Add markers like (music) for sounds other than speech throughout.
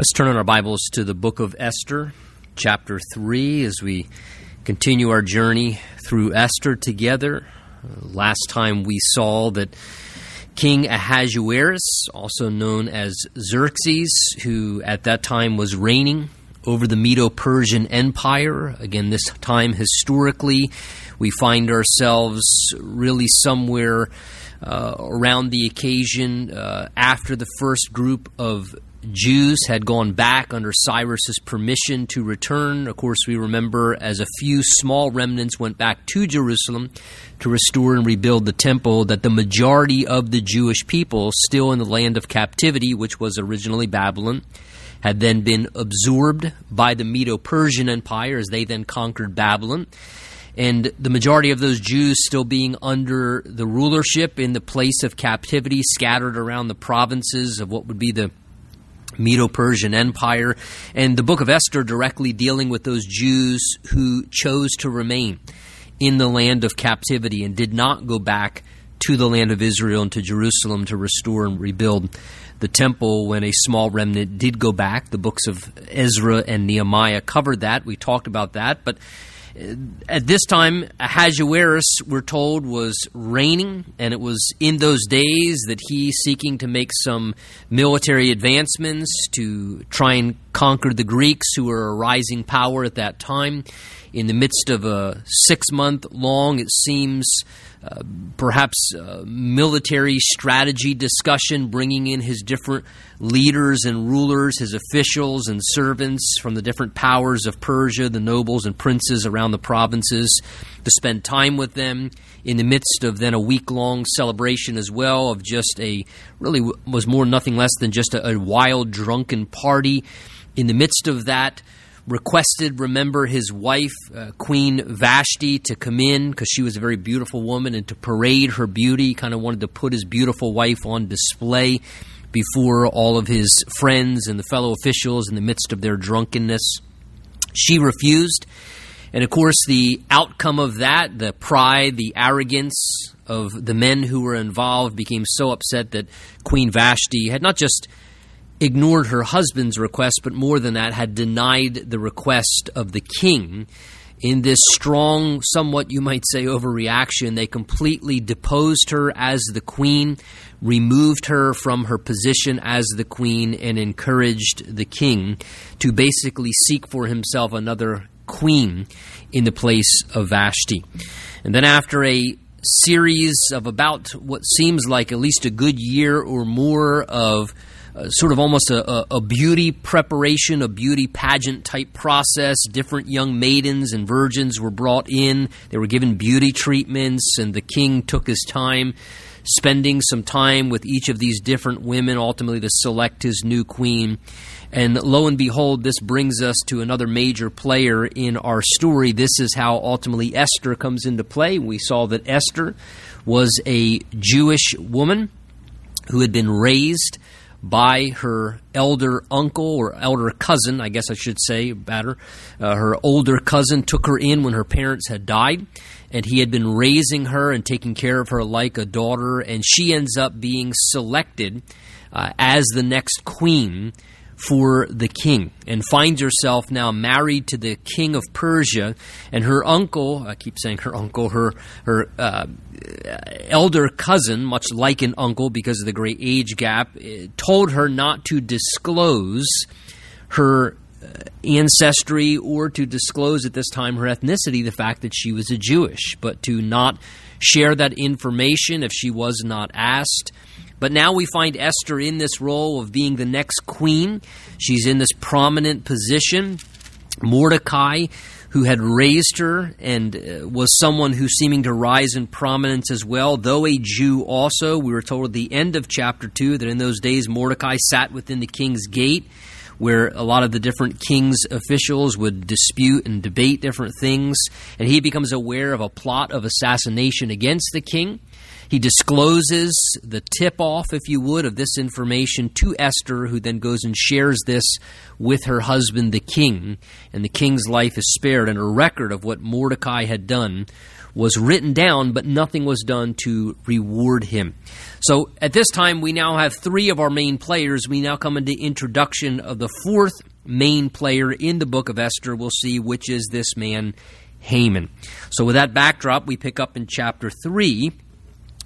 Let's turn on our Bibles to the book of Esther, chapter 3, as we continue our journey through Esther together. Last time we saw that King Ahasuerus, also known as Xerxes, who at that time was reigning over the Medo Persian Empire, again, this time historically, we find ourselves really somewhere. Uh, around the occasion uh, after the first group of Jews had gone back under Cyrus's permission to return. Of course, we remember as a few small remnants went back to Jerusalem to restore and rebuild the temple, that the majority of the Jewish people still in the land of captivity, which was originally Babylon, had then been absorbed by the Medo Persian Empire as they then conquered Babylon. And the majority of those Jews still being under the rulership in the place of captivity, scattered around the provinces of what would be the Medo Persian Empire, and the book of Esther directly dealing with those Jews who chose to remain in the land of captivity and did not go back to the land of Israel and to Jerusalem to restore and rebuild the temple when a small remnant did go back. The books of Ezra and Nehemiah covered that. We talked about that, but at this time, Ahasuerus, we're told, was reigning, and it was in those days that he, seeking to make some military advancements to try and conquer the Greeks, who were a rising power at that time, in the midst of a six month long, it seems, perhaps uh, military strategy discussion, bringing in his different leaders and rulers, his officials and servants from the different powers of Persia, the nobles and princes around the provinces, to spend time with them in the midst of then a week long celebration as well of just a really was more nothing less than just a, a wild drunken party. In the midst of that, requested, remember, his wife, uh, Queen Vashti, to come in because she was a very beautiful woman and to parade her beauty. Kind of wanted to put his beautiful wife on display before all of his friends and the fellow officials in the midst of their drunkenness. She refused. And of course, the outcome of that, the pride, the arrogance of the men who were involved, became so upset that Queen Vashti had not just ignored her husband's request, but more than that, had denied the request of the king. In this strong, somewhat you might say, overreaction, they completely deposed her as the queen, removed her from her position as the queen, and encouraged the king to basically seek for himself another queen in the place of Vashti. And then, after a series of about what seems like at least a good year or more of uh, sort of almost a, a, beauty preparation, a beauty pageant type process. Different young maidens and virgins were brought in. They were given beauty treatments, and the king took his time spending some time with each of these different women, ultimately to select his new queen. And lo and behold, this brings us to another major player in our story. This is how ultimately Esther comes into play. We saw that Esther was a Jewish woman who had been raised by her elder uncle or elder cousin, I guess I should say, better. Uh, her older cousin took her in when her parents had died, and he had been raising her and taking care of her like a daughter, and she ends up being selected uh, as the next queen for the king. And finds herself now married to the king of Persia. And her uncle I keep saying her uncle her her uh, elder cousin much like an uncle because of the great age gap eh, told her not to disclose her uh, ancestry or to disclose at this time her ethnicity the fact that she was a Jewish but to not share that information if she was not asked but now we find Esther in this role of being the next queen. She's in this prominent position. Mordecai, who had raised her and uh, was someone who's seeming to rise in prominence as well, though a Jew also. We were told at the end of chapter 2 that in those days Mordecai sat within the king's gate where a lot of the different king's officials would dispute and debate different things, and he becomes aware of a plot of assassination against the king. He discloses the tip off, if you would, of this information to Esther, who then goes and shares this with her husband, the king. And the king's life is spared, and a record of what Mordecai had done was written down, but nothing was done to reward him. So at this time, we now have three of our main players. We now come into introduction of the fourth main player in the book of Esther. We'll see which is this man, Haman. So with that backdrop, we pick up in chapter 3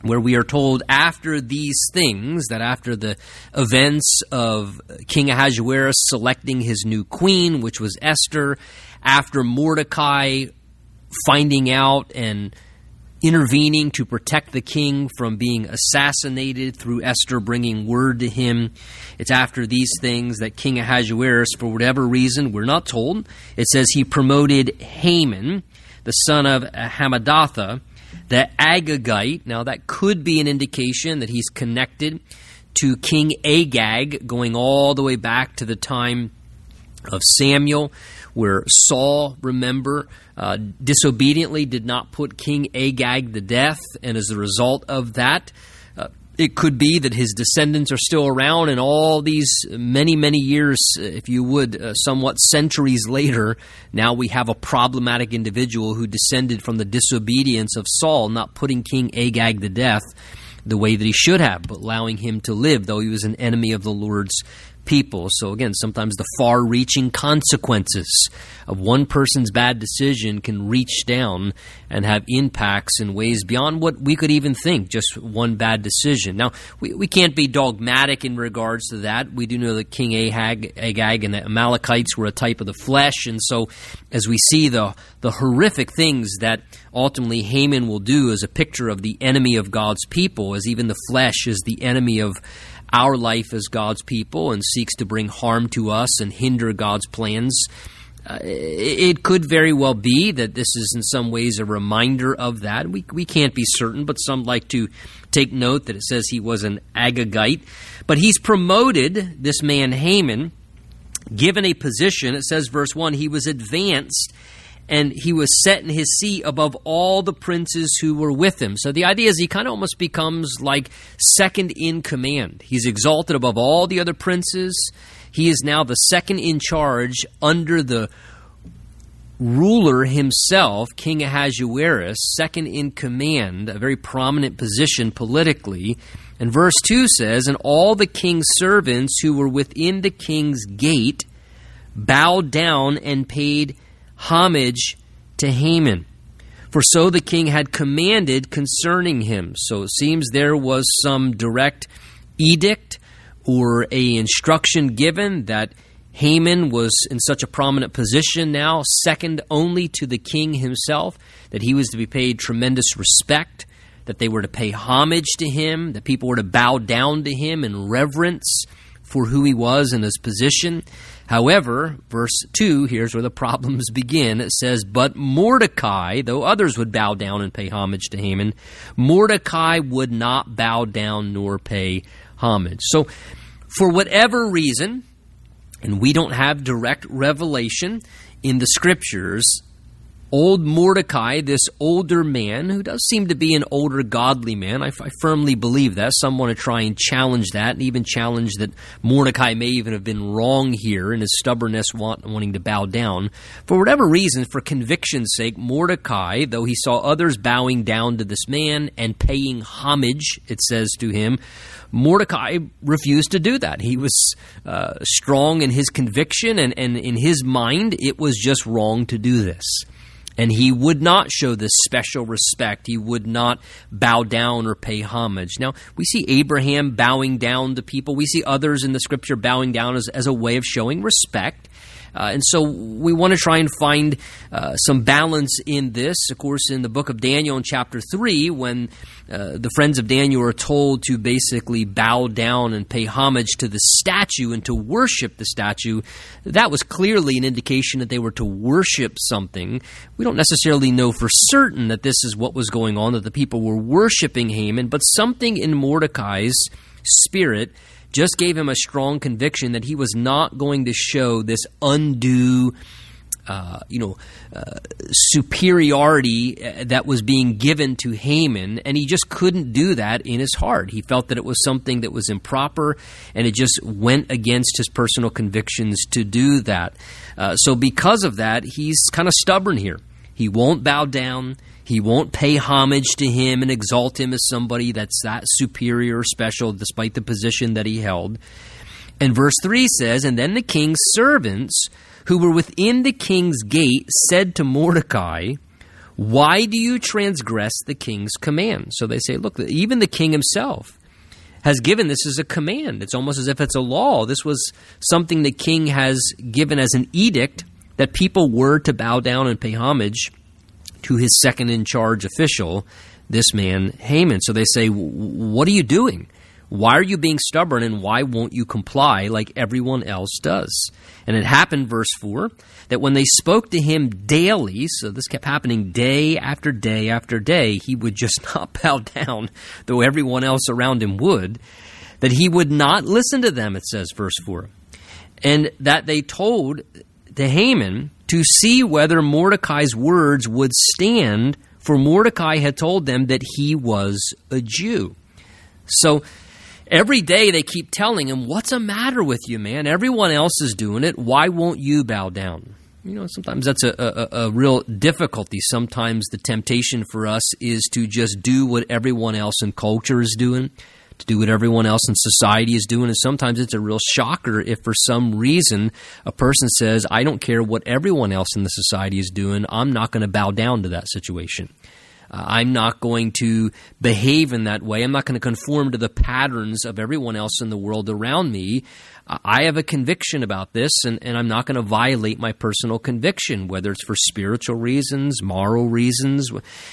where we are told after these things, that after the events of King Ahasuerus selecting his new queen, which was Esther, after Mordecai finding out and intervening to protect the king from being assassinated through Esther bringing word to him. It's after these things that King Ahasuerus, for whatever reason, we're not told, it says he promoted Haman, the son of Hammedatha, the Agagite. Now, that could be an indication that he's connected to King Agag, going all the way back to the time of Samuel, where Saul, remember, uh, disobediently did not put King Agag to death, and as a result of that, uh, it could be that his descendants are still around, and all these many, many years, uh, if you would, uh, somewhat centuries later, now we have a problematic individual who descended from the disobedience of Saul, not putting King Agag to death the way that he should have, but allowing him to live, though he was an enemy of the Lord's people. So, again, sometimes the far reaching consequences of one person's bad decision can reach down and have impacts in ways beyond what we could even think, just one bad decision. Now, we, we can't be dogmatic in regards to that. We do know that King Ahag, Agag and the Amalekites were a type of the flesh, and so as we see the, the horrific things that ultimately Haman will do as a picture of the enemy of God's people, as even the flesh is the enemy of our life as God's people and seeks to bring harm to us and hinder God's plans. Uh, it could very well be that this is in some ways a reminder of that. We, we can't be certain, but some like to take note that it says he was an Agagite. But he's promoted, this man Haman, given a position. It says, verse 1, he was advanced and he was set in his seat above all the princes who were with him. So the idea is he kind of almost becomes like second in command. He's exalted above all the other princes. He is now the second in charge under the ruler himself, King Ahasuerus, second in command, a very prominent position politically. And verse 2 says, And all the king's servants who were within the king's gate bowed down and paid homage to Haman. For so the king had commanded concerning him. So it seems there was some direct edict or a instruction given that Haman was in such a prominent position now, second only to the king himself, that he was to be paid tremendous respect, that they were to pay homage to him, that people were to bow down to him in reverence for who he was and his position. However, verse 2, here's where the problems (laughs) begin. It says, But Mordecai, though others would bow down and pay homage to Haman, Mordecai would not bow down nor pay homage. So, for whatever reason, and we don't have direct revelation in the scriptures old Mordecai, this older man, who does seem to be an older godly man. I, I, firmly believe that. Some want to try and challenge that, and even challenge that Mordecai may even have been wrong here in his stubbornness, want, wanting to bow down. For whatever reason, for conviction's sake, Mordecai, though he saw others bowing down to this man and paying homage, it says to him, Mordecai refused to do that. He was uh, strong in his conviction, and, and in his mind, it was just wrong to do this. And he would not show this special respect. He would not bow down or pay homage. Now, we see Abraham bowing down to people. We see others in the scripture bowing down as, as a way of showing respect. Uh, and so we want to try and find uh, some balance in this. Of course, in the book of Daniel in chapter 3, when uh, the friends of Daniel are told to basically bow down and pay homage to the statue and to worship the statue, that was clearly an indication that they were to worship something. We don't necessarily know for certain that this is what was going on, that the people were worshiping Haman, but something in Mordecai's spirit just gave him a strong conviction that he was not going to show this undue uh, you know, uh, superiority uh, that was being given to Haman, and he just couldn't do that in his heart. He felt that it was something that was improper, and it just went against his personal convictions to do that. Uh, so, because of that, he's kind of stubborn here. He won't bow down. He won't pay homage to him and exalt him as somebody that's that superior or special, despite the position that he held. And verse 3 says, And then the king's servants who were within the king's gate said to Mordecai, Why do you transgress the king's command? So they say, Look, even the king himself has given this as a command. It's almost as if it's a law. This was something the king has given as an edict that people were to bow down and pay homage to his second in charge official, this man Haman. So they say, What are you doing? Why are you being stubborn and why won't you comply like everyone else does? And it happened, verse 4, that when they spoke to him daily, so this kept happening day after day after day, he would just (laughs) not bow down, though everyone else around him would, that he would not listen to them, it says, verse 4. And that they told to Haman to see whether Mordecai's words would stand, for Mordecai had told them that he was a Jew. So, Every day they keep telling him, What's the matter with you, man? Everyone else is doing it. Why won't you bow down? You know, sometimes that's a, a, a, real difficulty. Sometimes the temptation for us is to just do what everyone else in culture is doing, to do what everyone else in society is doing. And sometimes it's a real shocker if for some reason a person says, I don't care what everyone else in the society is doing, I'm not going to bow down to that situation. Uh, I'm not going to behave in that way. I'm not going to conform to the patterns of everyone else in the world around me. I have a conviction about this, and, and I'm not going to violate my personal conviction, whether it's for spiritual reasons, moral reasons.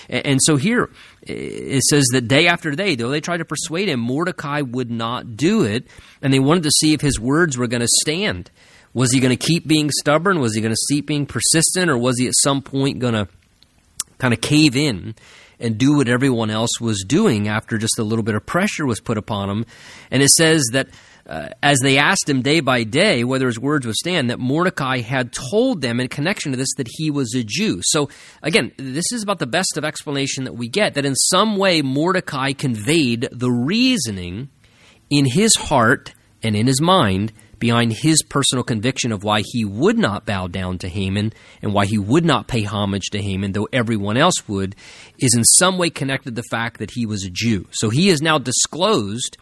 And, and so here it says that day after day, though they tried to persuade him, Mordecai would not do it, and they wanted to see if his words were going to stand. Was he going to keep being stubborn? Was he going to keep being persistent? Or was he at some point going to kind of cave in and do what everyone else was doing after just a little bit of pressure was put upon him. And it says that uh, as they asked him day by day whether his words would stand, that Mordecai had told them in connection to this that he was a Jew. So again, this is about the best of explanation that we get that in some way Mordecai conveyed the reasoning in his heart and in his mind behind his personal conviction of why he would not bow down to Haman and why he would not pay homage to Haman, though everyone else would, is in some way connected to the fact that he was a Jew. So he has now disclosed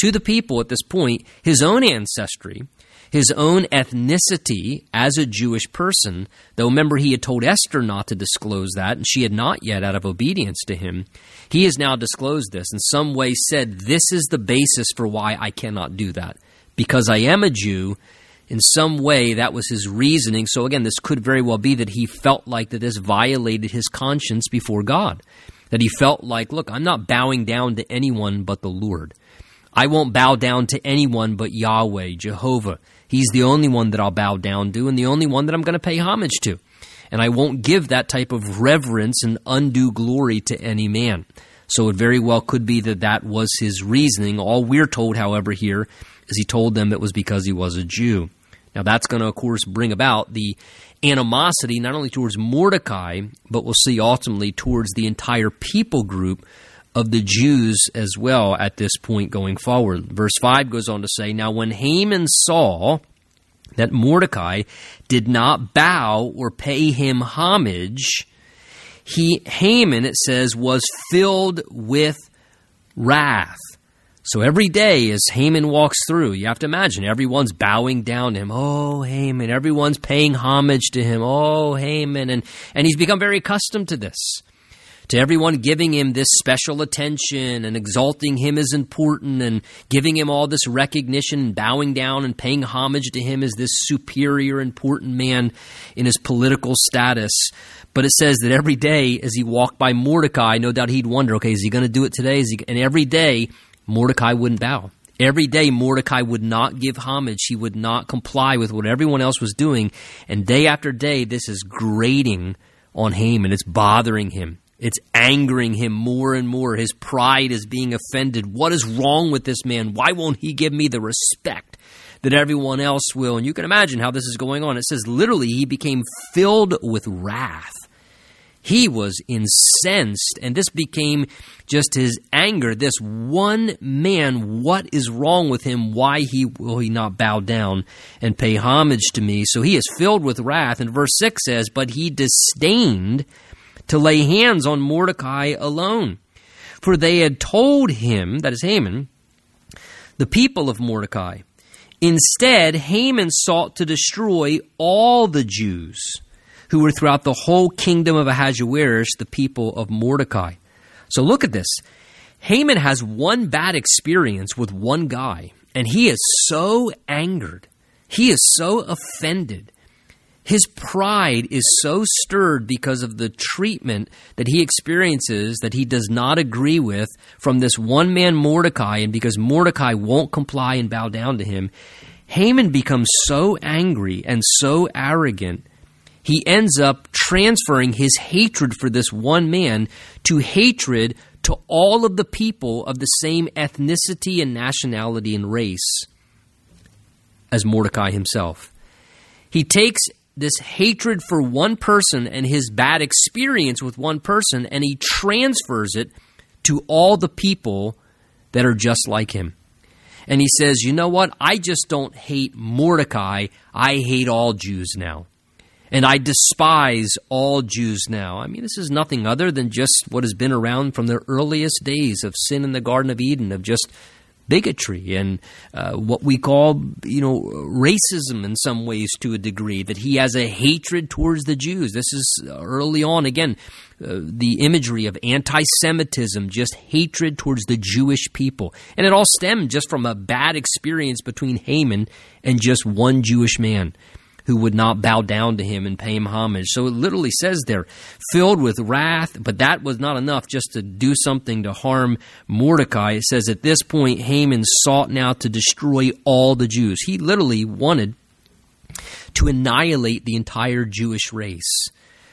to the people at this point his own ancestry, his own ethnicity as a Jewish person, though remember he had told Esther not to disclose that, and she had not yet out of obedience to him. He has now disclosed this, in some way said, This is the basis for why I cannot do that because I am a Jew, in some way that was his reasoning. So again, this could very well be that he felt like that this violated his conscience before God. That he felt like, look, I'm not bowing down to anyone but the Lord. I won't bow down to anyone but Yahweh, Jehovah. He's the only one that I'll bow down to and the only one that I'm going to pay homage to. And I won't give that type of reverence and undue glory to any man. So it very well could be that that was his reasoning. All we're told, however, here is he told them it was because he was a Jew. Now, that's going to, of course, bring about the animosity not only towards Mordecai, but we'll see ultimately towards the entire people group of the Jews as well at this point going forward. Verse 5 goes on to say Now, when Haman saw that Mordecai did not bow or pay him homage, he, Haman, it says, was filled with wrath. So every day as Haman walks through, you have to imagine everyone's bowing down to him. Oh, Haman. Everyone's paying homage to him. Oh, Haman. And, and he's become very accustomed to this. To everyone giving him this special attention and exalting him as important and giving him all this recognition and bowing down and paying homage to him as this superior, important man in his political status. But it says that every day as he walked by Mordecai, no doubt he'd wonder, okay, is he going to do it today? And every day Mordecai wouldn't bow. Every day, Mordecai would not give homage. He would not comply with what everyone else was doing. And day after day, this is grating on Haman. It's bothering him. It's angering him more and more. His pride is being offended. What is wrong with this man? Why won't he give me the respect that everyone else will. And you can imagine how this is going on. It says literally, he became filled with wrath. He was incensed, and this became just his anger. This one man, what is wrong with him? Why he will he not bow down and pay homage to me? So he is filled with wrath. And verse 6 says, But he disdained to lay hands on Mordecai alone. For they had told him, that is Haman, the people of Mordecai. Instead, Haman sought to destroy all the Jews who were throughout the whole kingdom of Ahasuerus, the people of Mordecai. So look at this. Haman has one bad experience with one guy, and he is so angered. He is so offended. His pride is so stirred because of the treatment that he experiences that he does not agree with from this one man Mordecai, and because Mordecai won't comply and bow down to him, Haman becomes so angry and so arrogant he ends up transferring his hatred for this one man to hatred to all of the people of the same ethnicity and nationality and race as Mordecai himself. He takes this hatred for one person and his bad experience with one person and he transfers it to all the people that are just like him. And he says, You know what? I just don't hate Mordecai. I hate all Jews now and I despise all Jews now. I mean, this is nothing other than just what has been around from the earliest days of sin in the Garden of Eden, of just bigotry and uh, what we call, you know, racism in some ways to a degree, that he has a hatred towards the Jews. This is early on, again, uh, the imagery of anti Semitism, just hatred towards the Jewish people. And it all stemmed just from a bad experience between Haman and just one Jewish man who would not bow down to him and pay him homage. So it literally says there, filled with wrath, but that was not enough just to do something to harm Mordecai. It says at this point, Haman sought now to destroy all the Jews. He literally wanted to annihilate the entire Jewish race.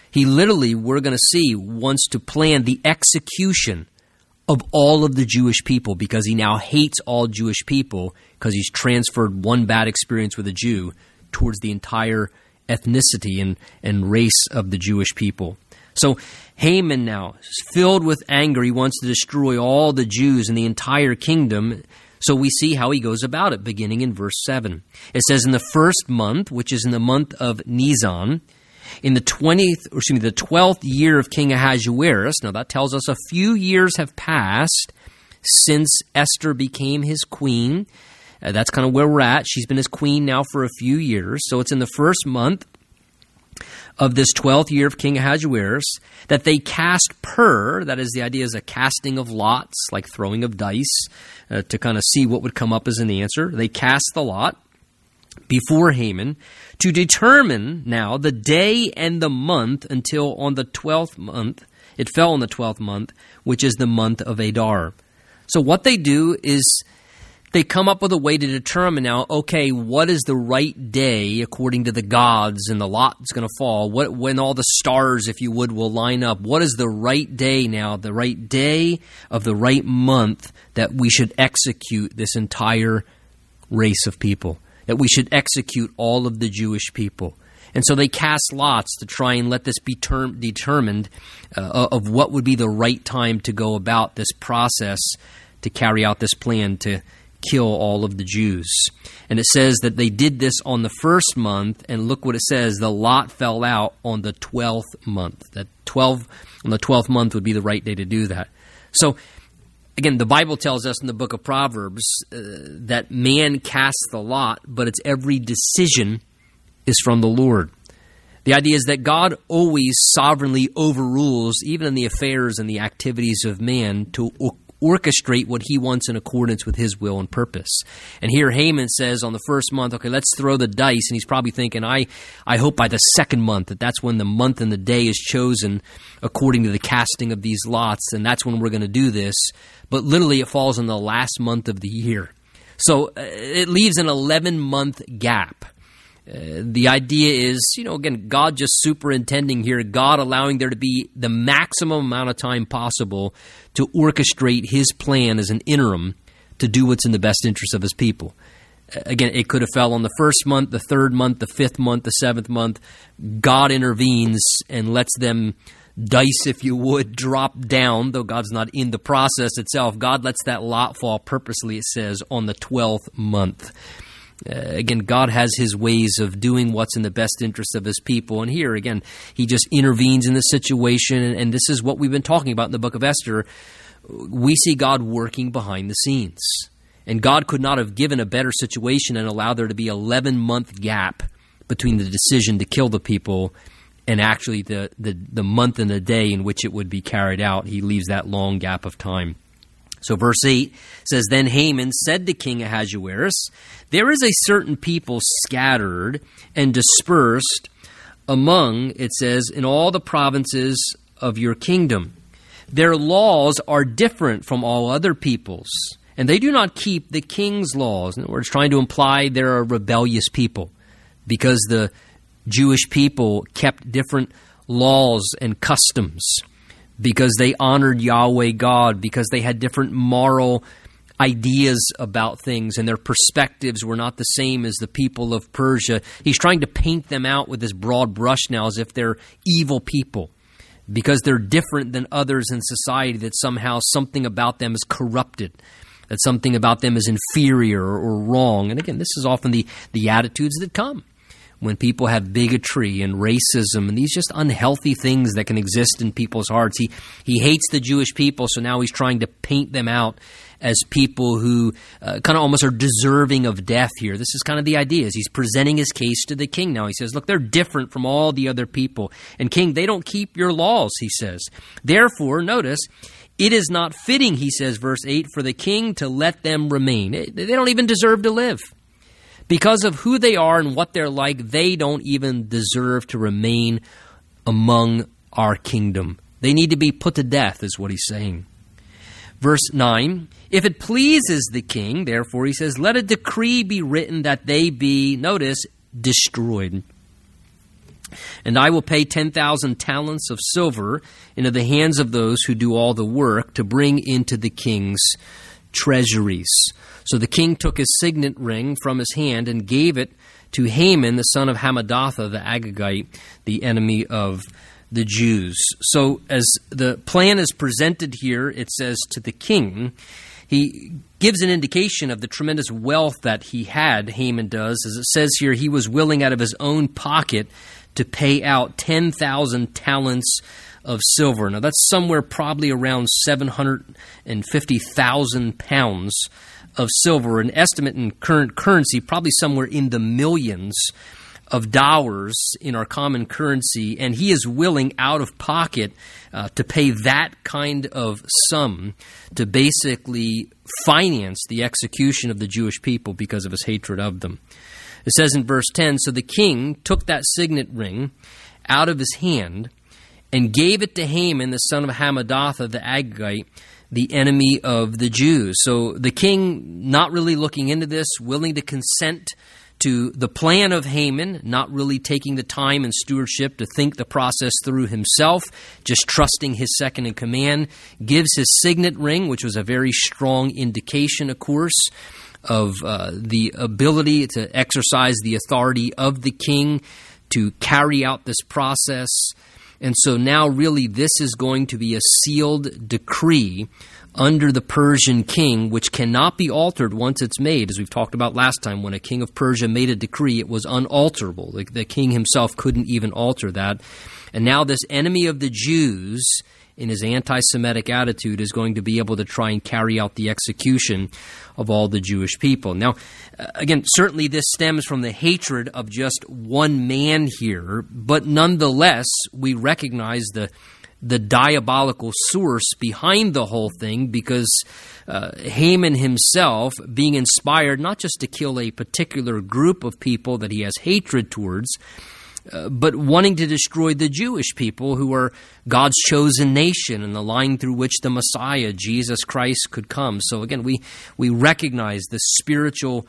He literally, we're going to see, wants to plan the execution of all of the Jewish people because he now hates all Jewish people because he's transferred one bad experience with a Jew towards the entire ethnicity and, and race of the Jewish people. So Haman now is filled with anger. He wants to destroy all the Jews in the entire kingdom. So we see how he goes about it, beginning in verse 7. It says, In the first month, which is in the month of Nisan, in the 20th, or excuse me, the 12th year of King Ahasuerus, now that tells us a few years have passed since Esther became his queen. Uh, that's kind of where we're at. She's been his queen now for a few years. So it's in the first month of this 12th year of King Ahasuerus that they cast pur, that is, the idea is a casting of lots, like throwing of dice, uh, to kind of see what would come up as an answer. They cast the lot before Haman to determine now the day and the month until on the 12th month, it fell on the 12th month, which is the month of Adar. So what they do is they come up with a way to determine now, okay, what is the right day according to the gods and the lot that's going to fall? What when all the stars, if you would, will line up? What is the right day now? The right day of the right month that we should execute this entire race of people. That we should execute all of the Jewish people. And so they cast lots to try and let this be term, determined uh, of what would be the right time to go about this process to carry out this plan to kill all of the Jews. And it says that they did this on the first month, and look what it says the lot fell out on the 12th month. That 12 on the 12th month would be the right day to do that. So again, the Bible tells us in the book of Proverbs uh, that man casts the lot, but it's every decision is from the Lord. The idea is that God always sovereignly overrules even in the affairs and the activities of man to orchestrate what he wants in accordance with his will and purpose. And here Haman says on the first month, okay, let's throw the dice. And he's probably thinking, I, I hope by the second month that that's when the month and the day is chosen according to the casting of these lots. And that's when we're going to do this. But literally, it falls in the last month of the year. So uh, it leaves an 11 month gap. Uh, the idea is, you know, again, God just superintending here, God allowing there to be the maximum amount of time possible to orchestrate His plan as an interim to do what's in the best interest of His people. Again, it could have fell on the first month, the third month, the fifth month, the seventh month. God intervenes and lets them dice, if you would, (laughs) drop down, though God's not in the process itself. God lets that lot fall purposely, it says, on the 12th month. Uh, again, God has his ways of doing what's in the best interest of his people. And here, again, he just intervenes in the situation. And, and this is what we've been talking about in the book of Esther. We see God working behind the scenes. And God could not have given a better situation and allowed there to be 11 month gap between the decision to kill the people and actually the, the, the month and the day in which it would be carried out. He leaves that long gap of time. So, verse 8 says Then Haman said to King Ahasuerus, There is a certain people scattered and dispersed among, it says, in all the provinces of your kingdom. Their laws are different from all other peoples, and they do not keep the king's laws. In other words, trying to imply they're a rebellious people because the Jewish people kept different laws and customs because they honored Yahweh God, because they had different moral ideas about things and their perspectives were not the same as the people of Persia. He's trying to paint them out with this broad brush now as if they're evil people because they're different than others in society, that somehow something about them is corrupted. That something about them is inferior or wrong. And again, this is often the, the attitudes that come when people have bigotry and racism and these just unhealthy things that can exist in people's hearts. He, he hates the Jewish people, so now he's trying to paint them out as people who uh, kind of almost are deserving of death here. This is kind of the idea. Is he's presenting his case to the king now. He says, "Look, they're different from all the other people, and king, they don't keep your laws." He says. Therefore, notice. It is not fitting, he says, verse 8, for the king to let them remain. They don't even deserve to live. Because of who they are and what they're like, they don't even deserve to remain among our kingdom. They need to be put to death, is what he's saying. Verse 9 If it pleases the king, therefore, he says, let a decree be written that they be, notice, destroyed. And I will pay 10,000 talents of silver into the hands of those who do all the work to bring into the king's treasuries. So the king took his signet ring from his hand and gave it to Haman, the son of Hammedatha the Agagite, the enemy of the Jews. So as the plan is presented here, it says to the king, he gives an indication of the tremendous wealth that he had, Haman does. As it says here, he was willing out of his own pocket to pay out 10,000 talents of silver. Now, that's somewhere probably around 750,000 pounds of silver, an estimate in current currency, probably somewhere in the millions of dollars in our common currency, and he is willing out of pocket uh, to pay that kind of sum to basically finance the execution of the Jewish people because of his hatred of them. It says in verse 10 So the king took that signet ring out of his hand and gave it to Haman, the son of Hammedatha, the Agagite, the enemy of the Jews. So the king, not really looking into this, willing to consent to the plan of Haman, not really taking the time and stewardship to think the process through himself, just trusting his second in command, gives his signet ring, which was a very strong indication, of course, of uh, the ability to exercise the authority of the king to carry out this process. And so now, really, this is going to be a sealed decree under the Persian king, which cannot be altered once it's made. As we've talked about last time, when a king of Persia made a decree, it was unalterable. The, the king himself couldn't even alter that. And now, this enemy of the Jews in his anti Semitic attitude is going to be able to try and carry out the execution of all the Jewish people. Now, uh, again, certainly this stems from the hatred of just one man here, but nonetheless, we recognize the the diabolical source behind the whole thing because uh, Haman himself, being inspired not just to kill a particular group of people that he has hatred towards, uh, but wanting to destroy the Jewish people who are God's chosen nation and the line through which the Messiah, Jesus Christ, could come. So again, we, we recognize the spiritual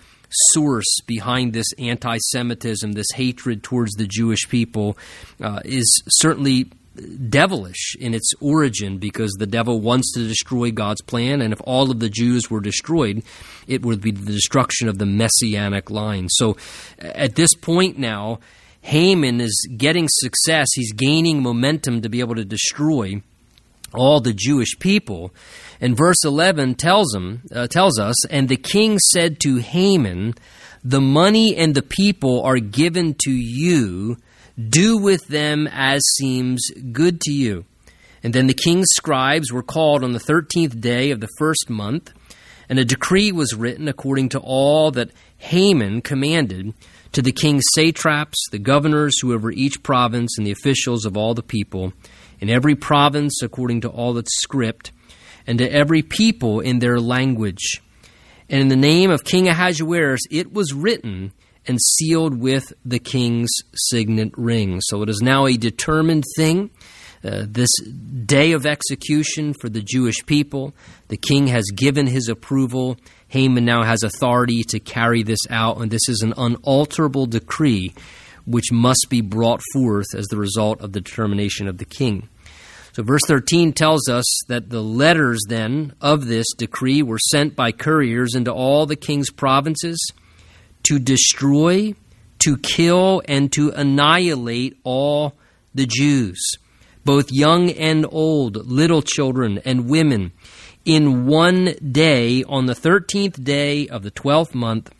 source behind this anti Semitism, this hatred towards the Jewish people, uh, is certainly devilish in its origin because the devil wants to destroy God's plan, and if all of the Jews were destroyed, it would be the destruction of the messianic line. So at this point now, Haman is getting success, he's gaining momentum to be able to destroy all the Jewish people. And verse 11 tells him uh, tells us, and the king said to Haman, "The money and the people are given to you; do with them as seems good to you." And then the king's scribes were called on the 13th day of the first month, and a decree was written according to all that Haman commanded to the king's satraps, the governors who over each province, and the officials of all the people, in every province according to all its script, and to every people in their language. And in the name of King Ahasuerus it was written and sealed with the king's signet ring. So it is now a determined thing. Uh, this day of execution for the Jewish people, the king has given his approval Haman now has authority to carry this out, and this is an unalterable decree which must be brought forth as the result of the determination of the king. So, verse 13 tells us that the letters then of this decree were sent by couriers into all the king's provinces to destroy, to kill, and to annihilate all the Jews, both young and old, little children and women in one day on the 13th day of the 12th month,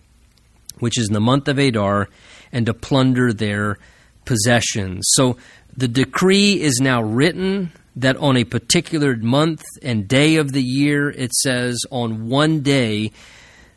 which is the month of Adar, and to plunder their possessions. So the decree is now written that on a particular month and day of the year, it says on one day,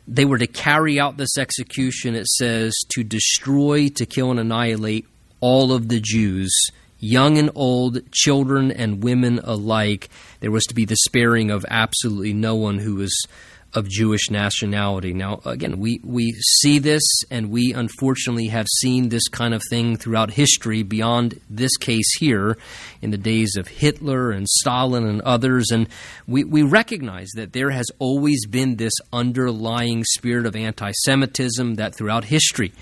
they were to carry out this execution. It says to destroy, to kill, and annihilate all of the Jews young and old, children and women alike. There was to be the sparing of absolutely no one who was of Jewish nationality. Now, again, we, we see this, and we unfortunately have seen this kind of thing throughout history beyond this case here in the days of Hitler and Stalin and others. And we, we recognize that there has always been this underlying spirit of anti Semitism that throughout history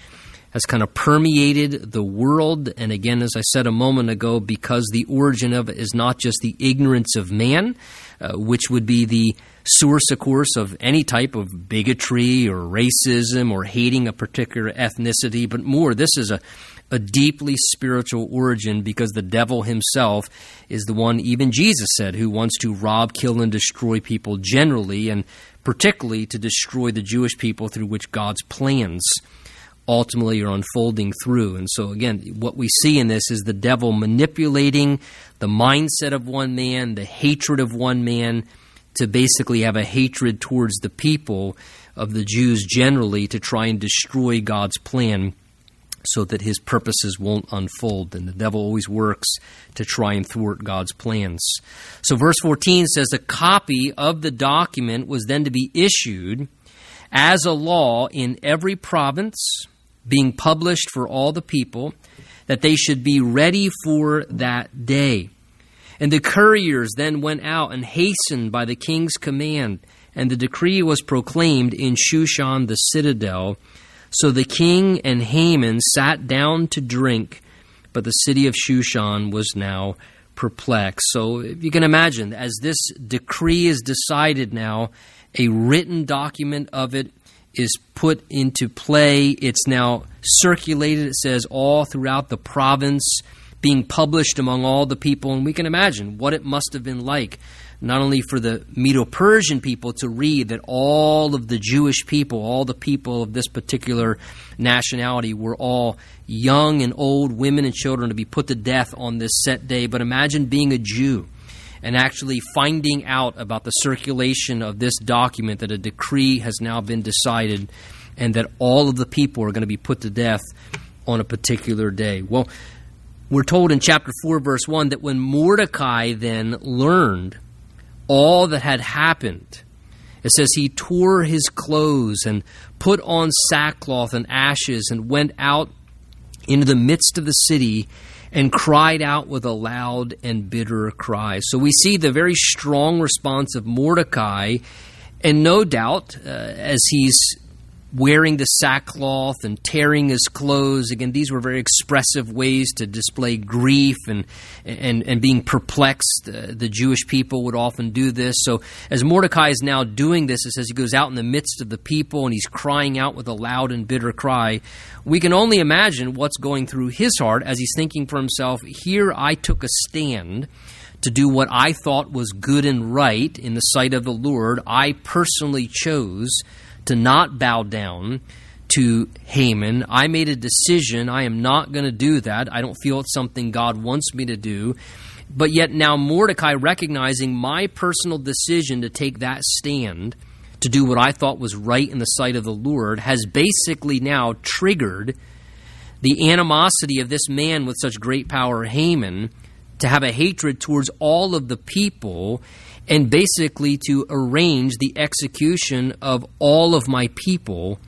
has kind of permeated the world. And again, as I said a moment ago, because the origin of it is not just the ignorance of man, uh, which would be the source, of course, of any type of bigotry or racism or hating a particular ethnicity, but more, this is a, a deeply spiritual origin because the devil himself is the one, even Jesus said, who wants to rob, kill, and destroy people generally, and particularly to destroy the Jewish people through which God's plans ultimately are unfolding through. And so, again, what we see in this is the devil manipulating the mindset of one man, the hatred of one man, to basically have a hatred towards the people of the Jews generally to try and destroy God's plan so that his purposes won't unfold. And the devil always works to try and thwart God's plans. So, verse 14 says a copy of the document was then to be issued as a law in every province being published for all the people, that they should be ready for that day. And the couriers then went out and hastened by the king's command, and the decree was proclaimed in Shushan the citadel. So the king and Haman sat down to drink, but the city of Shushan was now perplexed. So if you can imagine, as this decree is decided now, a written document of it is put into play. It's now circulated, it says, all throughout the province, being published among all the people. And we can imagine what it must have been like, not only for the Medo Persian people to read that all of the Jewish people, all the people of this particular nationality, were all young and old, women and children to be put to death on this set day. But imagine being a Jew and actually finding out about the circulation of this document that a decree has now been decided and that all of the people are going to be put to death on a particular day. Well, we're told in chapter 4, verse 1, that when Mordecai then learned all that had happened, it says he tore his clothes and put on sackcloth and ashes and went out into the midst of the city and cried out with a loud and bitter cry. So we see the very strong response of Mordecai, and no doubt, uh, as he's wearing the sackcloth and tearing his clothes. Again, these were very expressive ways to display grief and and, and being perplexed. Uh, the Jewish people would often do this. So as Mordecai is now doing this, it says he goes out in the midst of the people and he's crying out with a loud and bitter cry. We can only imagine what's going through his heart as he's thinking for himself, here I took a stand to do what I thought was good and right in the sight of the Lord. I personally chose to not bow down to Haman. I made a decision. I am not going to do that. I don't feel it's something God wants me to do. But yet now Mordecai recognizing my personal decision to take that stand to do what I thought was right in the sight of the Lord has basically now triggered the animosity of this man with such great power, Haman, to have a hatred towards all of the people and basically to arrange the execution of all of my people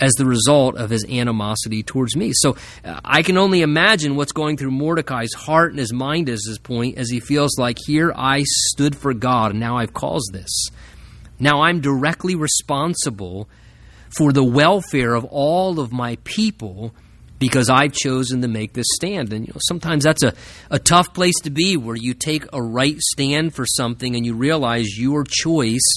as the result of his animosity towards me. So uh, I can only imagine what's going through Mordecai's heart and his mind at this point as he feels like, here I stood for God and now I've caused this. Now I'm directly responsible for the welfare of all of my people because I've chosen to make this stand. And you know, sometimes that's a, a tough place to be where you take a right stand for something and you realize your choice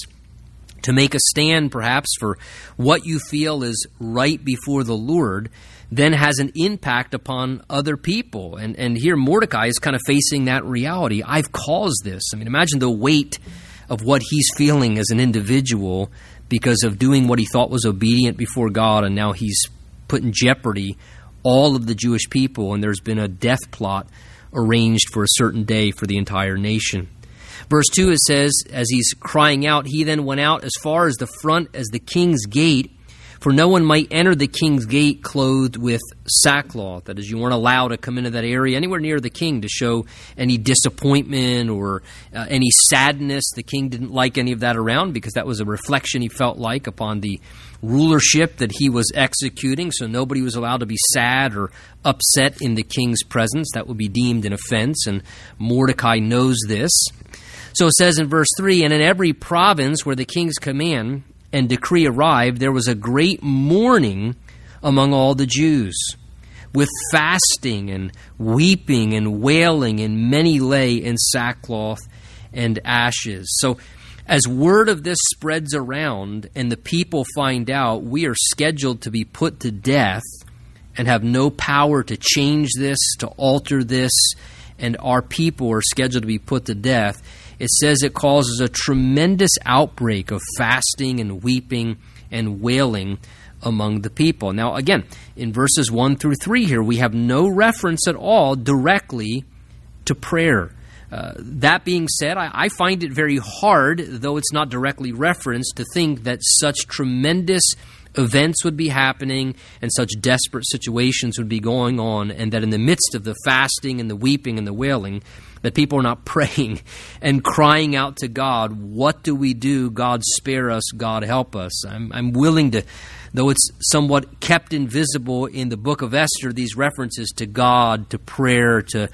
to make a stand perhaps for what you feel is right before the Lord then has an impact upon other people. And and here Mordecai is kind of facing that reality. I've caused this. I mean, imagine the weight of what he's feeling as an individual because of doing what he thought was obedient before God and now he's put in jeopardy all of the Jewish people, and there's been a death plot arranged for a certain day for the entire nation. Verse 2 it says, As he's crying out, he then went out as far as the front as the king's gate for no one might enter the king's gate clothed with sackcloth. That is, you weren't allowed to come into that area anywhere near the king to show any disappointment or uh, any sadness. The king didn't like any of that around because that was a reflection he felt like upon the rulership that he was executing. So nobody was allowed to be sad or upset in the king's presence. That would be deemed an offense, and Mordecai knows this. So it says in verse 3 And in every province where the king's command and decree arrived, there was a great mourning among all the Jews, with fasting and weeping and wailing, and many lay in sackcloth and ashes. So, as word of this spreads around and the people find out, we are scheduled to be put to death and have no power to change this, to alter this, and our people are scheduled to be put to death it says it causes a tremendous outbreak of fasting and weeping and wailing among the people. Now, again, in verses 1 through 3 here, we have no reference at all directly to prayer. Uh, that being said, I, I, find it very hard, though it's not directly referenced, to think that such tremendous events would be happening and such desperate situations would be going on, and that in the midst of the fasting and the weeping and the wailing, that people are not (laughs) praying and crying out to God, What do we do? God spare us, God help us. I'm, I'm willing to, though it's somewhat kept invisible in the book of Esther, these references to God, to prayer, to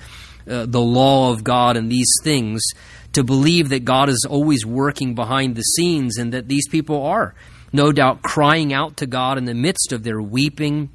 uh, the law of God, and these things, to believe that God is always working behind the scenes and that these people are no doubt crying out to God in the midst of their weeping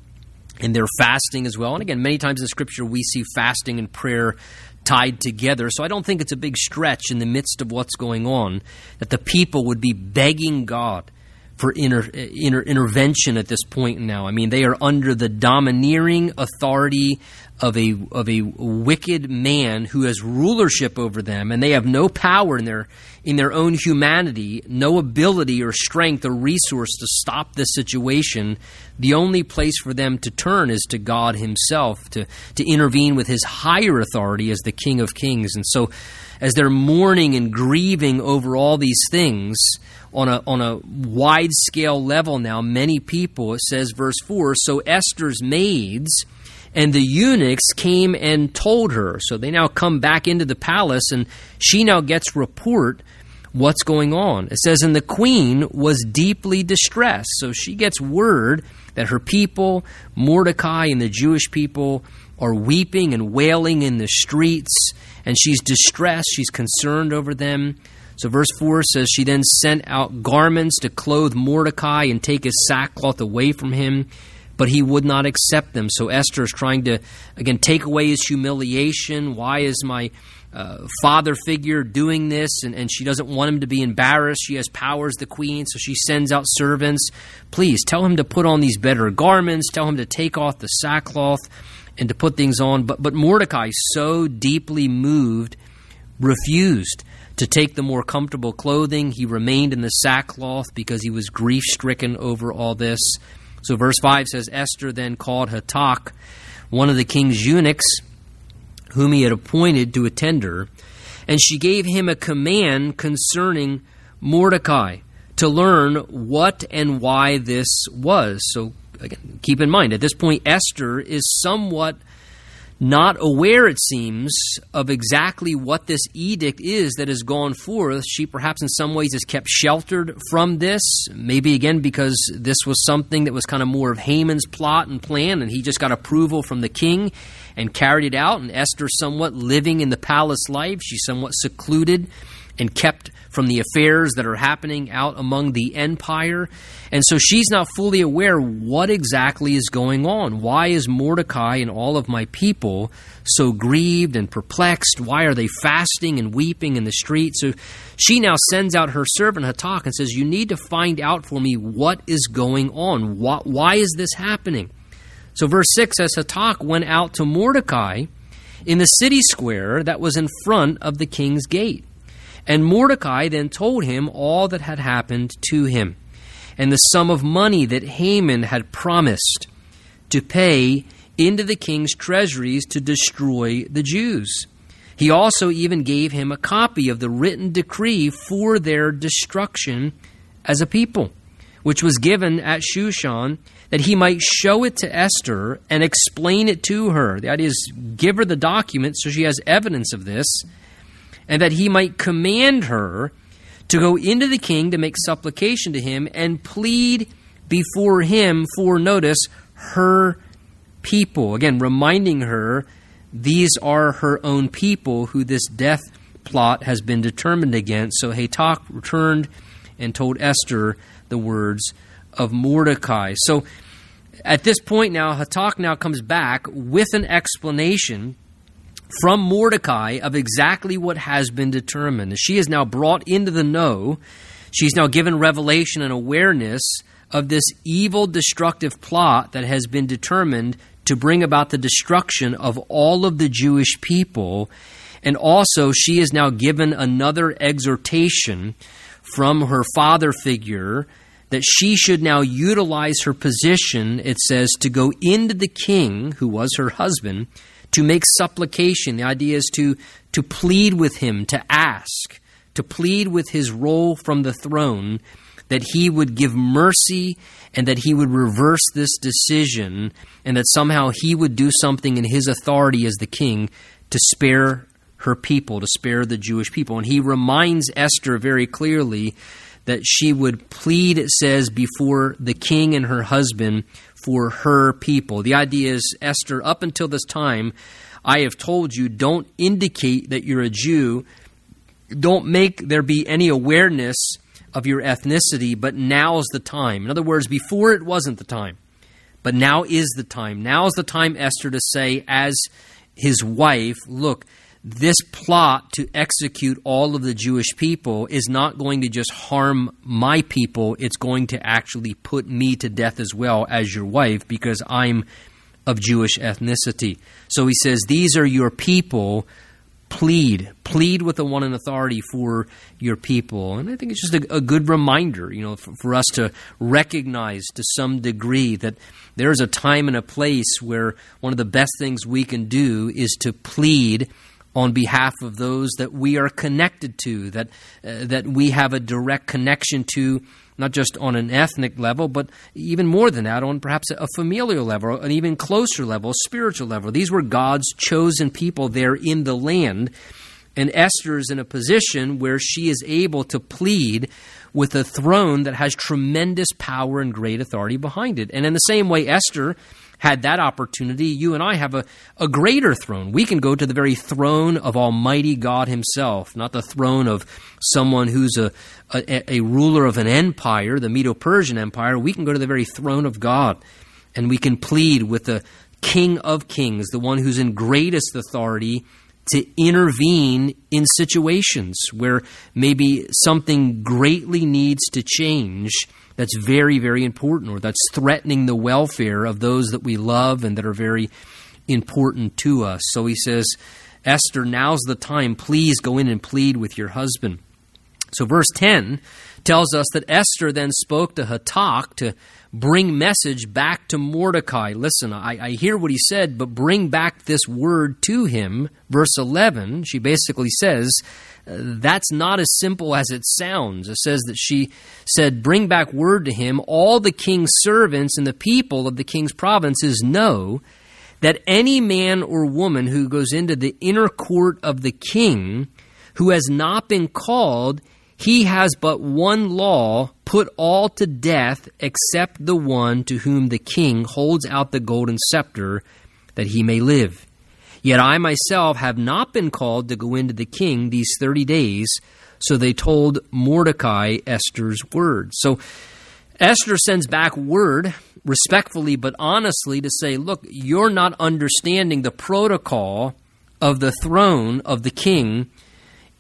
and their fasting as well. And again, many times in Scripture we see fasting and prayer tied together. So I don't think it's a big stretch in the midst of what's going on that the people would be begging God for inter, inter, intervention at this point now. I mean, they are under the domineering authority of a of a wicked man who has rulership over them, and they have no power in their in their own humanity, no ability or strength or resource to stop this situation. The only place for them to turn is to God Himself to to intervene with His higher authority as the King of Kings. And so, as they're mourning and grieving over all these things on a on a wide scale level now, many people. It says verse four. So Esther's maids and the eunuchs came and told her. So they now come back into the palace, and she now gets report what's going on. It says, and the queen was deeply distressed. So she gets word that her people, Mordecai and the Jewish people, are weeping and wailing in the streets, and she's distressed. She's concerned over them. So, verse 4 says, She then sent out garments to clothe Mordecai and take his sackcloth away from him, but he would not accept them. So, Esther is trying to, again, take away his humiliation. Why is my uh, father figure doing this? And, and she doesn't want him to be embarrassed. She has power as the queen, so she sends out servants. Please tell him to put on these better garments, tell him to take off the sackcloth and to put things on. But, but Mordecai, so deeply moved, refused to take the more comfortable clothing. He remained in the sackcloth because he was grief stricken over all this. So, verse 5 says Esther then called Hatach, one of the king's eunuchs, whom he had appointed to attend her, and she gave him a command concerning Mordecai to learn what and why this was. So, again, keep in mind, at this point, Esther is somewhat not aware, it seems, of exactly what this edict is that has gone forth. She perhaps in some ways is kept sheltered from this, maybe again because this was something that was kind of more of Haman's plot and plan, and he just got approval from the king and carried it out. And Esther, somewhat living in the palace life, she's somewhat secluded and kept from the affairs that are happening out among the empire. And so she's not fully aware what exactly is going on. Why is Mordecai and all of my people so grieved and perplexed? Why are they fasting and weeping in the street? So she now sends out her servant Hatach and says, You need to find out for me what is going on. Why, is this happening? So verse 6 says Hatach went out to Mordecai in the city square that was in front of the king's gate. And Mordecai then told him all that had happened to him, and the sum of money that Haman had promised to pay into the king's treasuries to destroy the Jews. He also even gave him a copy of the written decree for their destruction as a people, which was given at Shushan, that he might show it to Esther and explain it to her. Idea is give her the document so she has evidence of this and that he might command her to go into the king to make supplication to him and plead before him for notice her people. Again, reminding her these are her own people who this death plot has been determined against. So Hatach returned and told Esther the words of Mordecai. So at this point now, Hatach now comes back with an explanation from Mordecai of exactly what has been determined. She is now brought into the know. She's now given revelation and awareness of this evil, destructive plot that has been determined to bring about the destruction of all of the Jewish people. And also, she is now given another exhortation from her father figure that she should now utilize her position, it says, to go into the king, who was her husband, to make supplication. The idea is to, to plead with him, to ask, to plead with his role from the throne that he would give mercy and that he would reverse this decision and that somehow he would do something in his authority as the king to spare her people, to spare the Jewish people. And he reminds Esther very clearly that she would plead, it says, before the king and her husband for her people. The idea is, Esther, up until this time, I have told you, don't indicate that you're a Jew. Don't make there be any awareness of your ethnicity, but now's the time. In other words, before it wasn't the time, but now is the time. Now is the time, Esther, to say, as his wife, look, this plot to execute all of the Jewish people is not going to just harm my people, it's going to actually put me to death as well as your wife because I'm of Jewish ethnicity. So he says, These are your people. Plead, plead with the one in authority for your people. And I think it's just a, a good reminder, you know, for, for us to recognize to some degree that there's a time and a place where one of the best things we can do is to plead on behalf of those that we are connected to, that, uh, that we have a direct connection to, not just on an ethnic level, but even more than that, on perhaps a familial level, an even closer level, spiritual level. These were God's chosen people there in the land. And Esther is in a position where she is able to plead with a throne that has tremendous power and great authority behind it. And in the same way, Esther had that opportunity, you and I have a, a greater throne. We can go to the very throne of Almighty God Himself, not the throne of someone who's a, a, a ruler of an empire, the Medo Persian Empire. We can go to the very throne of God and we can plead with the King of Kings, the one who's in greatest authority to intervene in situations where maybe something greatly needs to change that's very, very important or that's threatening the welfare of those that we love and that are very important to us. So he says, Esther, now's the time. Please go in and plead with your husband. So verse 10 tells us that Esther then spoke to Hatach to bring message back to Mordecai. Listen, I, I, hear what he said, but bring back this word to him. Verse 11, she basically says, that's not as simple as it sounds. It says that she said, Bring back word to him. All the king's servants and the people of the king's provinces know that any man or woman who goes into the inner court of the king who has not been called he has but one law put all to death except the one to whom the king holds out the golden scepter that he may live. Yet I myself have not been called to go into the king these 30 days. So they told Mordecai Esther's words. So Esther sends back word, respectfully but honestly, to say, look, you're not understanding the protocol of the throne of the king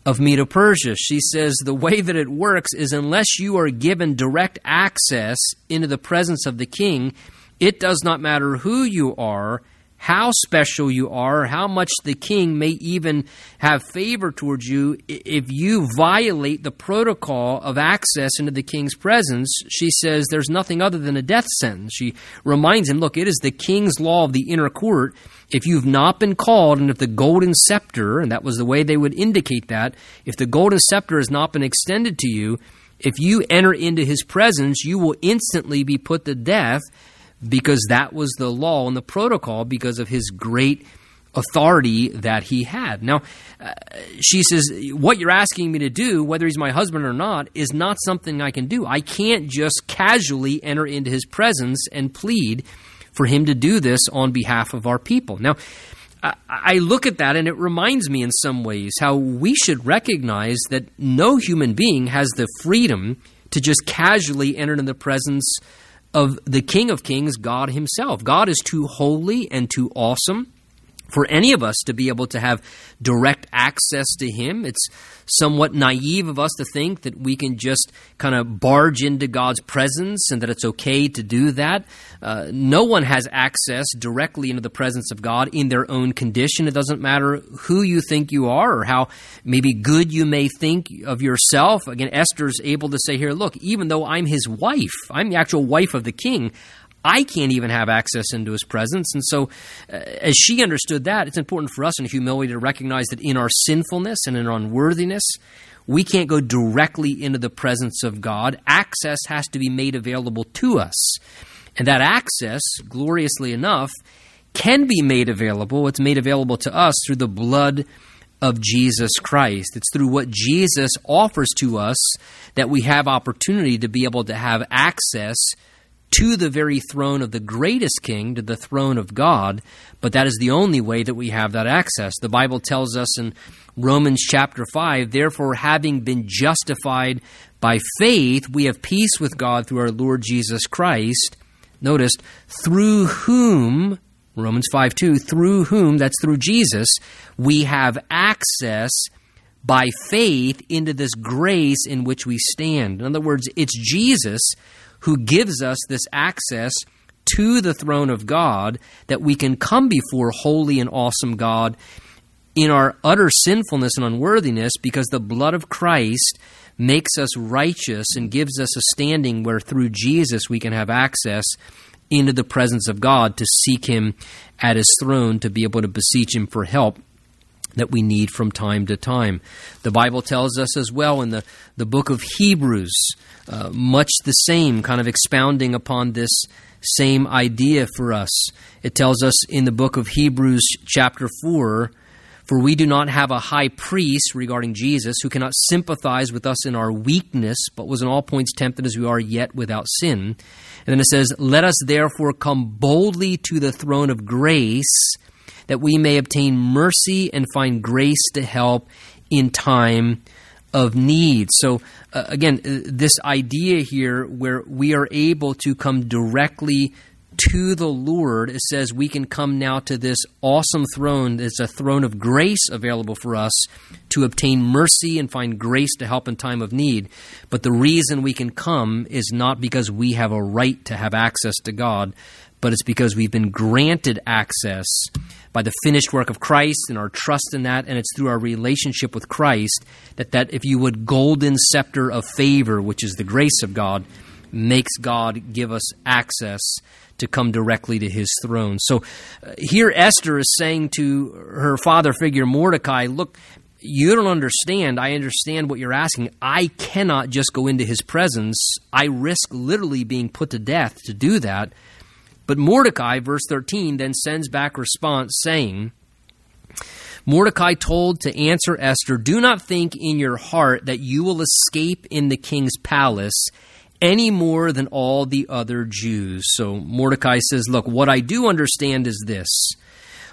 of Medo Persia. She says the way that it works is unless you are given direct access into the presence of the king, it does not matter who you are, how special you are, how much the king may even have favor towards you. If you violate the protocol of access into the king's presence, she says there's nothing other than a death sentence. She reminds him, look, it is the king's law of the inner court if you've not been called, and if the golden scepter, and that was the way they would indicate that, if the golden scepter has not been extended to you, if you enter into his presence, you will instantly be put to death because that was the law and the protocol because of his great authority that he had. Now, uh, she says, What you're asking me to do, whether he's my husband or not, is not something I can do. I can't just casually enter into his presence and plead for him to do this on behalf of our people. Now, I look at that and it reminds me in some ways how we should recognize that no human being has the freedom to just casually enter into the presence of the King of Kings, God Himself. God is too holy and too awesome for any of us to be able to have direct access to Him. It's somewhat naive of us to think that we can just kind of barge into God's presence and that it's okay to do that. Uh, no one has access directly into the presence of God in their own condition. It doesn't matter who you think you are or how maybe good you may think of yourself. Again, Esther's able to say here, look, even though I'm his wife, I'm the actual wife of the king, I can't even have access into his presence. And so, uh, as she understood that, it's important for us in humility to recognize that in our sinfulness and in our unworthiness, we can't go directly into the presence of God. Access has to be made available to us. And that access, gloriously enough, can be made available. It's made available to us through the blood of Jesus Christ. It's through what Jesus offers to us that we have opportunity to be able to have access to the very throne of the greatest king, to the throne of God, but that is the only way that we have that access. The Bible tells us in Romans chapter 5, therefore, having been justified by faith, we have peace with God through our Lord Jesus Christ. Notice, through whom, Romans 5 2, through whom, that's through Jesus, we have access by faith into this grace in which we stand. In other words, it's Jesus who gives us this access to the throne of God that we can come before holy and awesome God in our utter sinfulness and unworthiness because the blood of Christ makes us righteous and gives us a standing where through Jesus we can have access into the presence of God to seek Him at His throne, to be able to beseech Him for help that we need from time to time. The Bible tells us as well in the, the book of Hebrews, uh, much the same, kind of expounding upon this same idea for us. It tells us in the book of Hebrews, chapter 4, For we do not have a high priest regarding Jesus who cannot sympathize with us in our weakness, but was in all points tempted as we are, yet without sin. And then it says, Let us therefore come boldly to the throne of grace, that we may obtain mercy and find grace to help in time of need. So, uh, again, uh, this idea here where we are able to come directly to the Lord, it says we can come now to this awesome throne. It's a throne of grace available for us to obtain mercy and find grace to help in time of need. But the reason we can come is not because we have a right to have access to God, but it's because we've been granted access by the finished work of Christ and our trust in that, and it's through our relationship with Christ that that, if you would, golden scepter of favor, which is the grace of God, makes God give us access to come directly to his throne. So uh, here Esther is saying to her father figure Mordecai, look, you don't understand. I understand what you're asking. I cannot just go into his presence. I risk literally being put to death to do that. But Mordecai, verse 13, then sends back response saying, Mordecai told to answer Esther, Do not think in your heart that you will escape in the king's palace any more than all the other Jews. So Mordecai says, Look, what I do understand is this.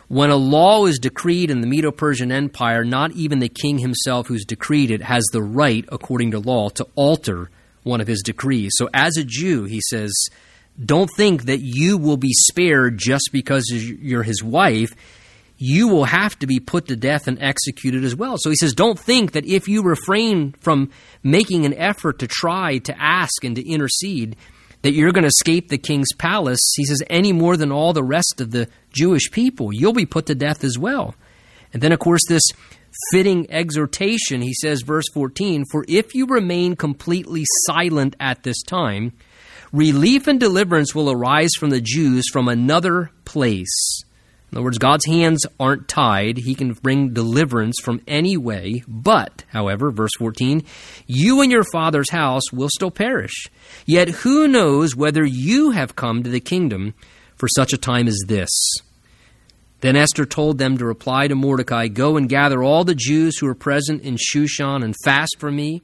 When a law is decreed in the Medo Persian Empire, not even the king himself who's decreed it has the right, according to law, to alter one of his decrees. So as a Jew, he says, don't think that you will be spared just because you're his wife you will have to be put to death and executed as well. So he says, don't think that if you refrain from making an effort to try to ask and to intercede, that you're going to escape the king's palace. He says, any more than all the rest of the Jewish people. You'll be put to death as well. And then, of course, this fitting exhortation, he says, verse 14, For if you remain completely silent at this time, relief and deliverance will arise from the Jews from another place in other words, God's hands aren't tied. He can bring deliverance from any way. But, however, verse 14, you and your father's house will still perish. Yet who knows whether you have come to the kingdom for such a time as this? Then Esther told them to reply to Mordecai Go and gather all the Jews who are present in Shushan and fast for me.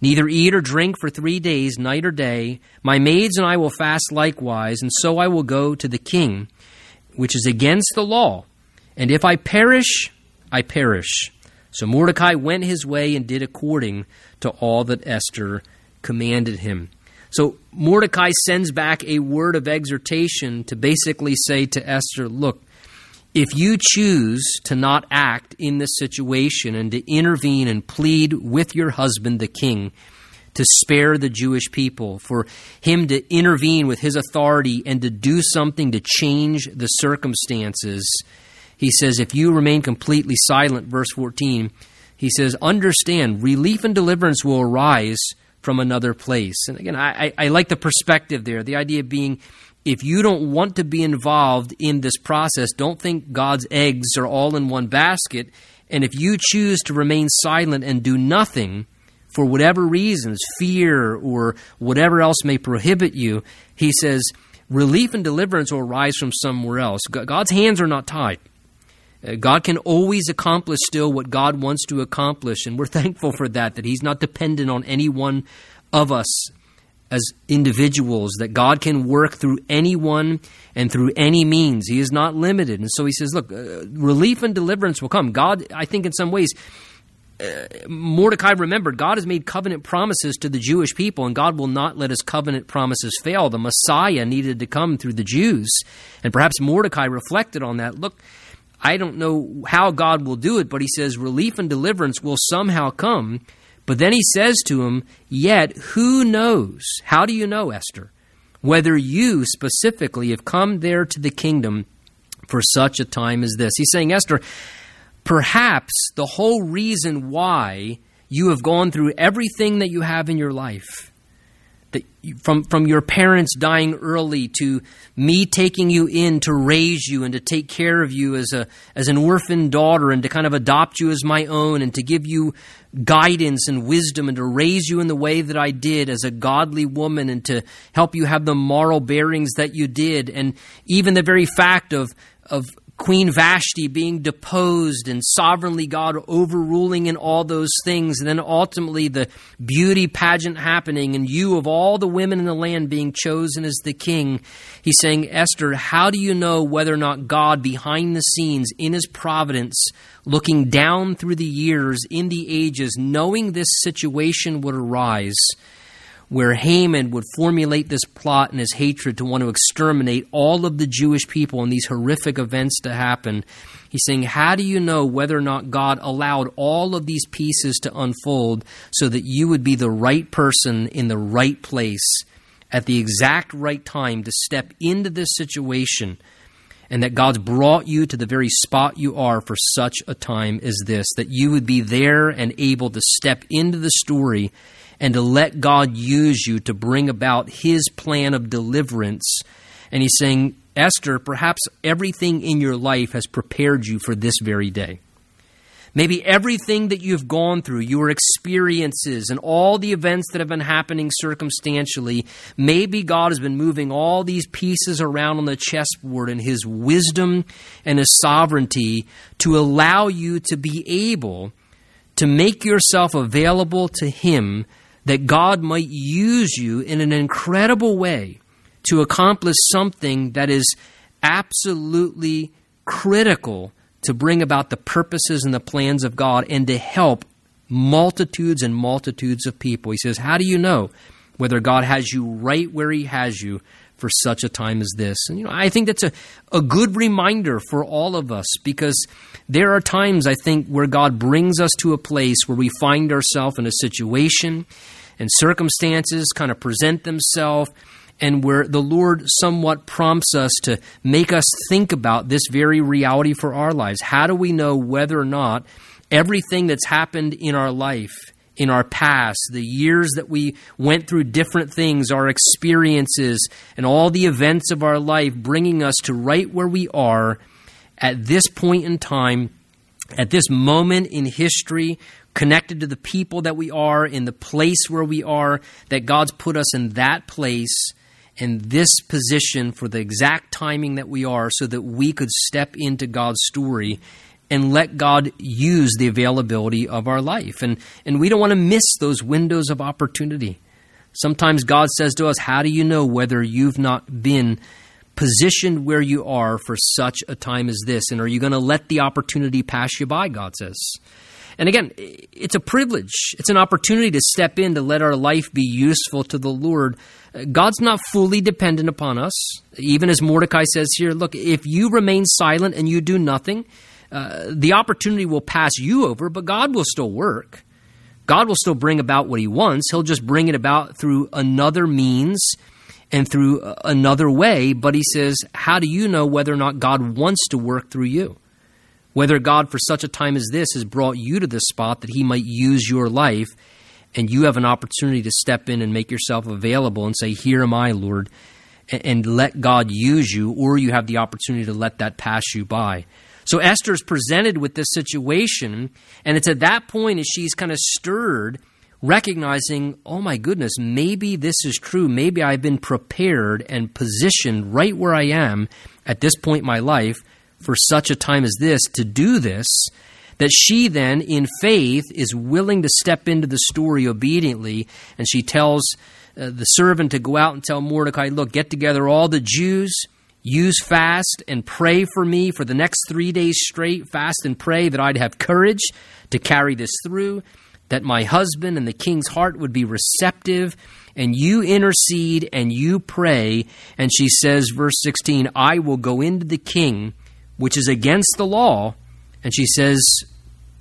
Neither eat or drink for three days, night or day. My maids and I will fast likewise, and so I will go to the king which is against the law. And if I perish, I perish. So Mordecai went his way and did according to all that Esther commanded him. So Mordecai sends back a word of exhortation to basically say to Esther, look, if you choose to not act in this situation and to intervene and plead with your husband, the king, to spare the Jewish people, for him to intervene with his authority and to do something to change the circumstances. He says, if you remain completely silent, verse 14, he says, understand, relief and deliverance will arise from another place. And again, I, I, like the perspective there, the idea being, if you don't want to be involved in this process, don't think God's eggs are all in one basket. And if you choose to remain silent and do nothing, for whatever reasons, fear or whatever else may prohibit you, he says, relief and deliverance will arise from somewhere else. God's hands are not tied. Uh, God can always accomplish still what God wants to accomplish, and we're (laughs) thankful for that, that He's not dependent on any one of us as individuals, that God can work through anyone and through any means. He is not limited. And so He says, look, uh, relief and deliverance will come. God, I think, in some ways, Mordecai remembered God has made covenant promises to the Jewish people, and God will not let his covenant promises fail. The Messiah needed to come through the Jews. And perhaps Mordecai reflected on that. Look, I don't know how God will do it, but he says relief and deliverance will somehow come. But then he says to him, Yet who knows? How do you know, Esther? Whether you specifically have come there to the kingdom for such a time as this. He's saying, Esther, Perhaps the whole reason why you have gone through everything that you have in your life, that from, from your parents dying early to me taking you in to raise you and to take care of you as, a, as an orphan daughter and to kind of adopt you as my own and to give you guidance and wisdom and to raise you in the way that I did as a godly woman and to help you have the moral bearings that you did. And even the very fact of, of Queen Vashti being deposed and sovereignly God overruling in all those things, and then ultimately the beauty pageant happening, and you of all the women in the land being chosen as the king. He's saying, Esther, how do you know whether or not God behind the scenes in his providence, looking down through the years, in the ages, knowing this situation would arise? Where Haman would formulate this plot and his hatred to want to exterminate all of the Jewish people and these horrific events to happen. He's saying, How do you know whether or not God allowed all of these pieces to unfold so that you would be the right person in the right place at the exact right time to step into this situation? And that God's brought you to the very spot you are for such a time as this, that you would be there and able to step into the story and to let God use you to bring about his plan of deliverance. And he's saying, Esther, perhaps everything in your life has prepared you for this very day. Maybe everything that you've gone through, your experiences, and all the events that have been happening circumstantially, maybe God has been moving all these pieces around on the chessboard in His wisdom and His sovereignty to allow you to be able to make yourself available to Him that God might use you in an incredible way to accomplish something that is absolutely critical to bring about the purposes and the plans of God and to help multitudes and multitudes of people. He says, How do you know whether God has you right where He has you for such a time as this? And, you know, I think that's a, a good reminder for all of us because there are times, I think, where God brings us to a place where we find ourselves in a situation and circumstances kind of present themselves and where the Lord somewhat prompts us to make us think about this very reality for our lives. How do we know whether or not everything that's happened in our life, in our past, the years that we went through different things, our experiences, and all the events of our life bringing us to right where we are at this point in time, at this moment in history connected to the people that we are, in the place where we are, that God's put us in that place, in this position for the exact timing that we are, so that we could step into God's story and let God use the availability of our life. And, and we don't want to miss those windows of opportunity. Sometimes God says to us, How do you know whether you've not been positioned where you are for such a time as this? And are you going to let the opportunity pass you by? God says. And again, it's a privilege. It's an opportunity to step in to let our life be useful to the Lord. God's not fully dependent upon us. Even as Mordecai says here, look, if you remain silent and you do nothing, uh, the opportunity will pass you over, but God will still work. God will still bring about what he wants. He'll just bring it about through another means and through another way. But he says, How do you know whether or not God wants to work through you? Whether God, for such a time as this, has brought you to this spot that He might use your life, and you have an opportunity to step in and make yourself available and say, Here am I, Lord, and let God use you, or you have the opportunity to let that pass you by. So Esther is presented with this situation, and it's at that point as she's kind of stirred, recognizing, oh my goodness, maybe this is true. Maybe I've been prepared and positioned right where I am at this point in my life for such a time as this to do this, that she then, in faith, is willing to step into the story obediently, and she tells uh, the servant to go out and tell Mordecai, Look, get together all the Jews, use fast, and pray for me for the next three days straight. Fast and pray that I'd have courage to carry this through, that my husband and the king's heart would be receptive and you intercede and you pray. And she says, verse 16, I will go into the king which is against the law. And she says,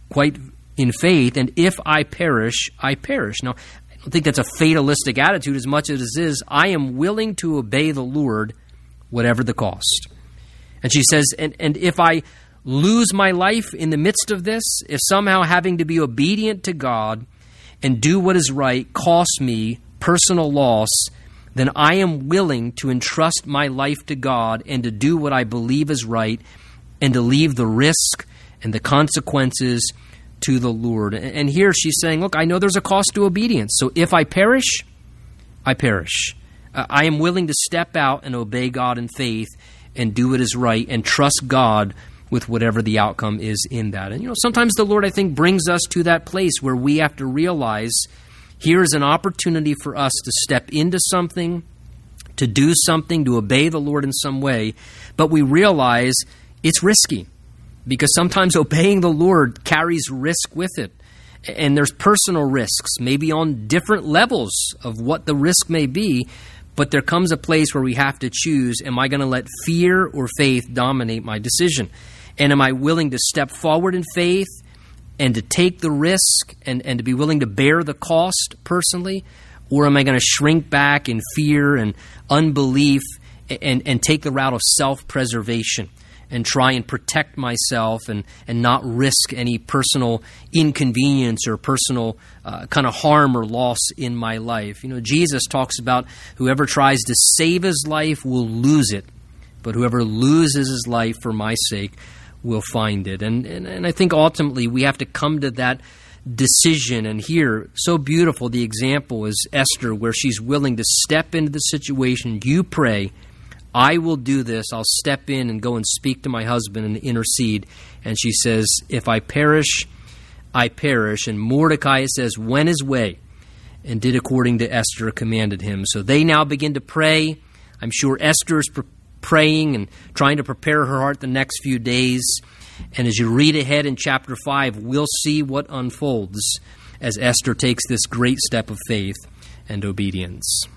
quite in faith, and if I perish, I perish. Now, I don't think that's a fatalistic attitude as much as it is, I am willing to obey the Lord, whatever the cost. And she says, and, and if I lose my life in the midst of this, if somehow having to be obedient to God and do what is right costs me personal loss, then I am willing to entrust my life to God and to do what I believe is right and to leave the risk and the consequences to the Lord. And here she's saying, Look, I know there's a cost to obedience. So if I perish, I perish. Uh, I am willing to step out and obey God in faith and do what is right and trust God with whatever the outcome is in that. And you know, sometimes the Lord I think brings us to that place where we have to realize here is an opportunity for us to step into something, to do something, to obey the Lord in some way, but we realize it's risky because sometimes (laughs) obeying the Lord carries risk with it. And there's personal risks, maybe on different levels of what the risk may be, but there comes a place where we have to choose am I going to let fear or faith dominate my decision? And am I willing to step forward in faith and to take the risk and, and to be willing to bear the cost personally? Or am I going to shrink back in fear and unbelief and, and take the route of self preservation and try and protect myself and, and not risk any personal inconvenience or personal uh, kind of harm or loss in my life? You know, Jesus talks about whoever tries to save his life will lose it, but whoever loses his life for my sake will find it. And, and, and I think ultimately we have to come to that decision. And here, so beautiful, the example is Esther, where she's willing to step into the situation. You pray, I will do this. I'll step in and go and speak to my husband and intercede. And she says, If I perish, I perish. And Mordecai says, Went his way and did according to Esther commanded him. So they now begin to pray. I'm sure Esther is praying and trying to prepare her heart the next few days. And as you read ahead in chapter 5, we'll see what unfolds as Esther takes this great step of faith and obedience.